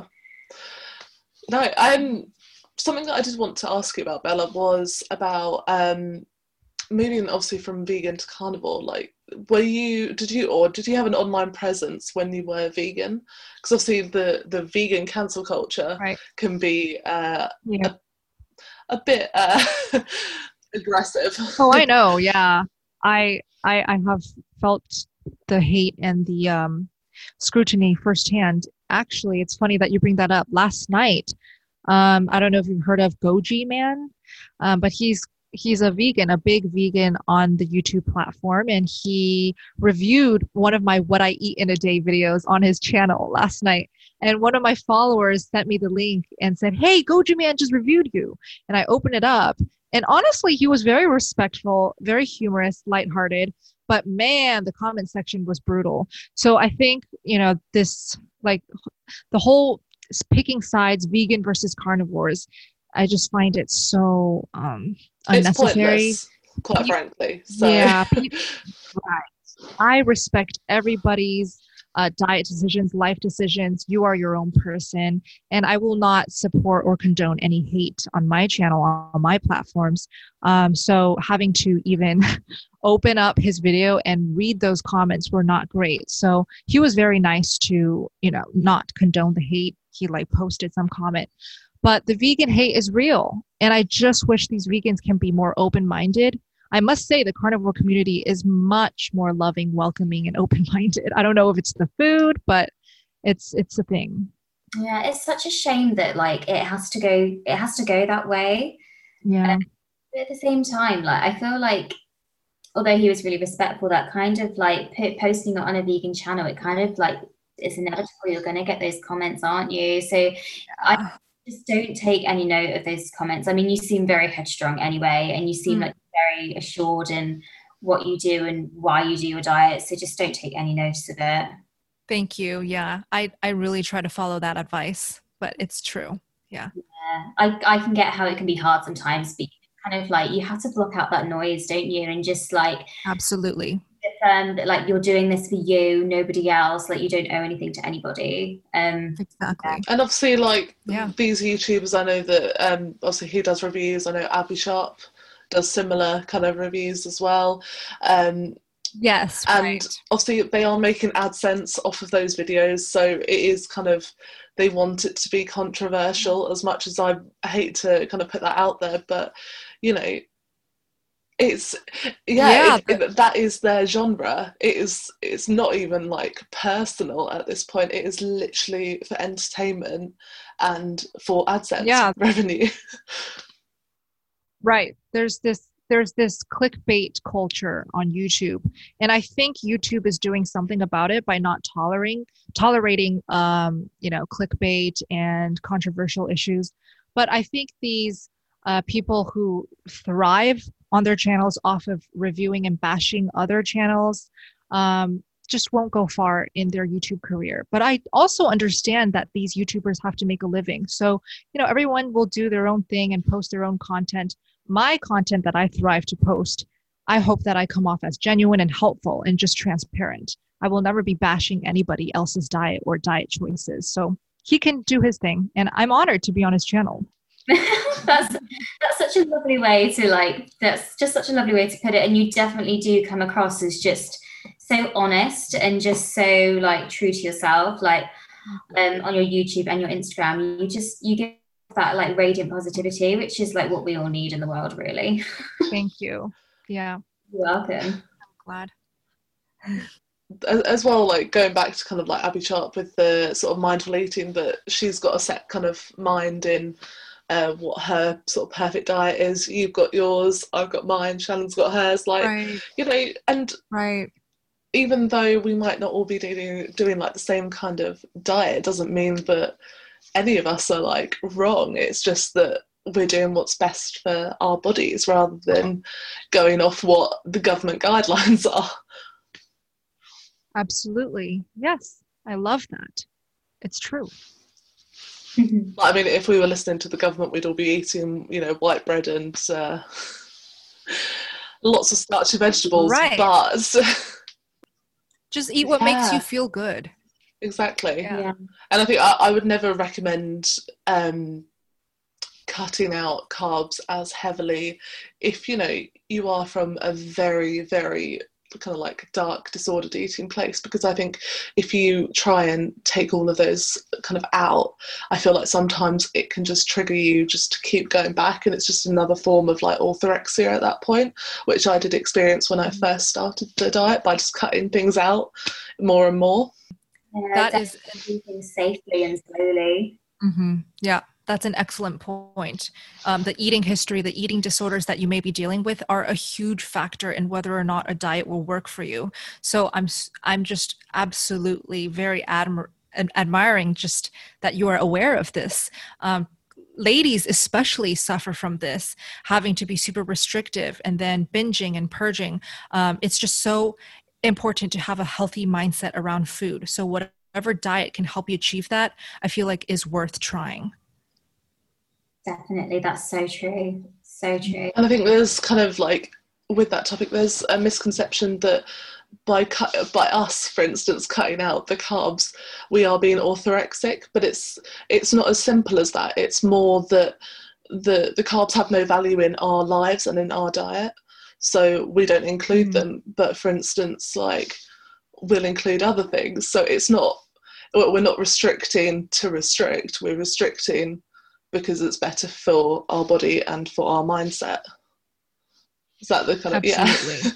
S1: no, I'm something that I did want to ask you about, Bella, was about um, moving obviously from vegan to carnivore. Like, were you did you or did you have an online presence when you were vegan? Because obviously the the vegan cancel culture
S2: right.
S1: can be uh, yeah. a, a bit uh, *laughs* aggressive.
S2: Oh, I know. Yeah, I I I have felt the hate and the um, scrutiny firsthand. Actually, it's funny that you bring that up. Last night, um, I don't know if you've heard of Goji Man, um, but he's he's a vegan, a big vegan on the YouTube platform, and he reviewed one of my "What I Eat in a Day" videos on his channel last night. And one of my followers sent me the link and said, "Hey, Goji Man just reviewed you." And I opened it up, and honestly, he was very respectful, very humorous, lighthearted. But man, the comment section was brutal. So I think you know this, like the whole picking sides, vegan versus carnivores. I just find it so um, unnecessary.
S1: quite frankly. So.
S2: Yeah, *laughs* right. I respect everybody's uh, diet decisions, life decisions. You are your own person, and I will not support or condone any hate on my channel on my platforms. Um, so having to even *laughs* open up his video and read those comments were not great. So he was very nice to you know not condone the hate. He like posted some comment. But the vegan hate is real. And I just wish these vegans can be more open minded I must say the carnivore community is much more loving, welcoming, and *laughs* open-minded. I don't know if it's the food, but it's it's a thing.
S3: Yeah, it's such a shame that like it has to go it has to go that way.
S2: Yeah.
S3: But at the same time, like I feel like although he was really respectful, that kind of like posting it on a vegan channel, it kind of like it's inevitable you're going to get those comments, aren't you? So yeah. I *sighs* just don't take any note of those comments. I mean, you seem very headstrong anyway, and you seem mm. like very assured in what you do and why you do your diet. So just don't take any notice of it.
S2: Thank you. Yeah, I, I really try to follow that advice, but it's true. Yeah.
S3: Yeah. I, I can get how it can be hard sometimes, but kind of like you have to block out that noise, don't you? And just like
S2: absolutely
S3: um that like you're doing this for you, nobody else, like you don't owe anything to anybody. Um
S2: exactly. Yeah.
S1: And obviously like yeah. these YouTubers I know that um obviously he does reviews, I know Abby Sharp does similar kind of reviews as well. Um,
S2: Yes,
S1: and
S2: right.
S1: obviously they are making AdSense off of those videos, so it is kind of they want it to be controversial as much as I hate to kind of put that out there, but you know, it's yeah,
S2: Yeah,
S1: it, it, that is their genre. It is it's not even like personal at this point. It is literally for entertainment and for AdSense
S2: Yeah. *laughs*
S1: revenue.
S2: Right. There's this there's this clickbait culture on YouTube. And I think YouTube is doing something about it by not tolerating tolerating um, you know, clickbait and controversial issues. But I think these uh, people who thrive on their channels off of reviewing and bashing other channels um, just won't go far in their YouTube career. But I also understand that these YouTubers have to make a living. So, you know, everyone will do their own thing and post their own content my content that I thrive to post, I hope that I come off as genuine and helpful and just transparent. I will never be bashing anybody else's diet or diet choices. So he can do his thing, and I'm honored to be on his channel. *laughs*
S3: that's that's such a lovely way to like that's just such a lovely way to put it and you definitely do come across as just so honest and just so like true to yourself like um, on your youtube and your instagram you just you give that like radiant positivity which is like what we all need in the world really *laughs*
S2: Thank you. Yeah,
S3: you're welcome
S2: glad.
S1: as, as well like going back to kind of like abby sharp with the sort of mindful eating that she's got a set kind of mind in uh, what her sort of perfect diet is you've got yours i've got mine shannon's got hers like
S2: Right,
S1: you know and
S2: right.
S1: even though we might not all be doing doing like the same kind of diet it doesn't mean that any of us are like wrong it's just that we're doing what's best for our bodies rather than going off what the government *laughs* guidelines are
S2: Absolutely. Yes, I love that. It's true. *laughs*
S1: I mean, if we were listening to the government, we'd all be eating, you know, white bread and uh, *laughs* lots of starchy vegetables.
S2: Right.
S1: But
S2: Just eat what makes you feel good.
S1: Exactly,
S2: Yeah.
S3: yeah
S1: and I think I, I would never recommend um, cutting out carbs as heavily if you know you are from a very, very kind of like dark disordered eating place because I think if you try and take all of those kind of out, I feel like sometimes it can just trigger you just to keep going back and it's just another form of like orthorexia at that point, which I did experience when I first started the diet by just cutting things out more and more.
S3: Yeah,
S2: That is-
S3: definitely do things safely and slowly
S2: hmm Yeah, that's an excellent point. Um, the eating history, the eating disorders that you may be dealing with are a huge factor in whether or not a diet will work for you. So I'm I'm just absolutely very admir- admiring just that you are aware of this. Um, ladies especially suffer from this having to be super restrictive and then binging and purging um, it's just so important to have a healthy mindset around food so whatever diet can help you achieve that i feel like is worth trying
S3: definitely that's so true so true
S1: And I think there's kind of like with that topic, there's a misconception that by cut by us, for instance, cutting out the carbs, we are being orthorexic. But it's it's not as simple as that. It's more that the the carbs have no value in our lives and in our diet, so we don't include
S2: Mm.
S1: them. But for instance, like we'll include other things. So it's not we're not restricting to restrict. We're restricting because it's better for our body and for our mindset. Is that the kind of
S2: Absolutely.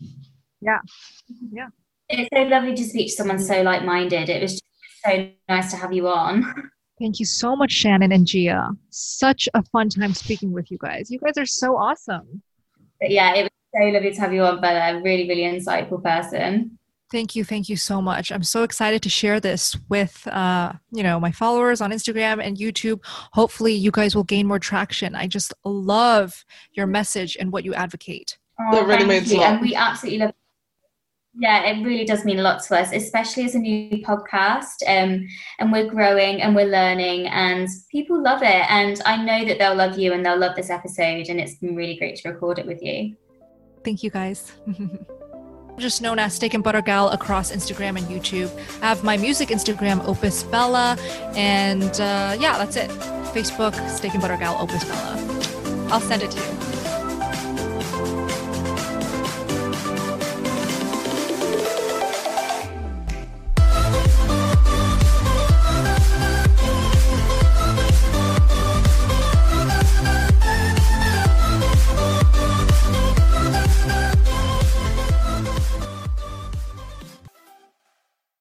S2: *laughs*
S1: yeah? Yeah.
S3: It's so lovely to speak to someone so like-minded it was just so nice to have you on
S2: thank you so much shannon and gia such a fun time speaking with you guys you guys are so awesome
S3: but yeah it was so lovely to have you on bella really really insightful person
S2: Thank you, thank you so much. I'm so excited to share this with uh, you know my followers on Instagram and YouTube. Hopefully, you guys will gain more traction. I just love your message and what you advocate.
S3: Oh,
S1: That really
S3: thank
S1: means
S3: you. And we absolutely love Yeah, it really does mean a lot to us, especially as a new podcast. Um, and we're growing and we're learning, and people love it. And I know that they'll love you and they'll love this episode. And it's been really great to record it with you.
S2: Thank you, guys. *laughs* Just known as Steak and Butter Gal across Instagram and YouTube. I have my music Instagram, Opus Bella, and uh, yeah, that's it. Facebook, Steak and Butter Gal, Opus Bella. I'll send it to you.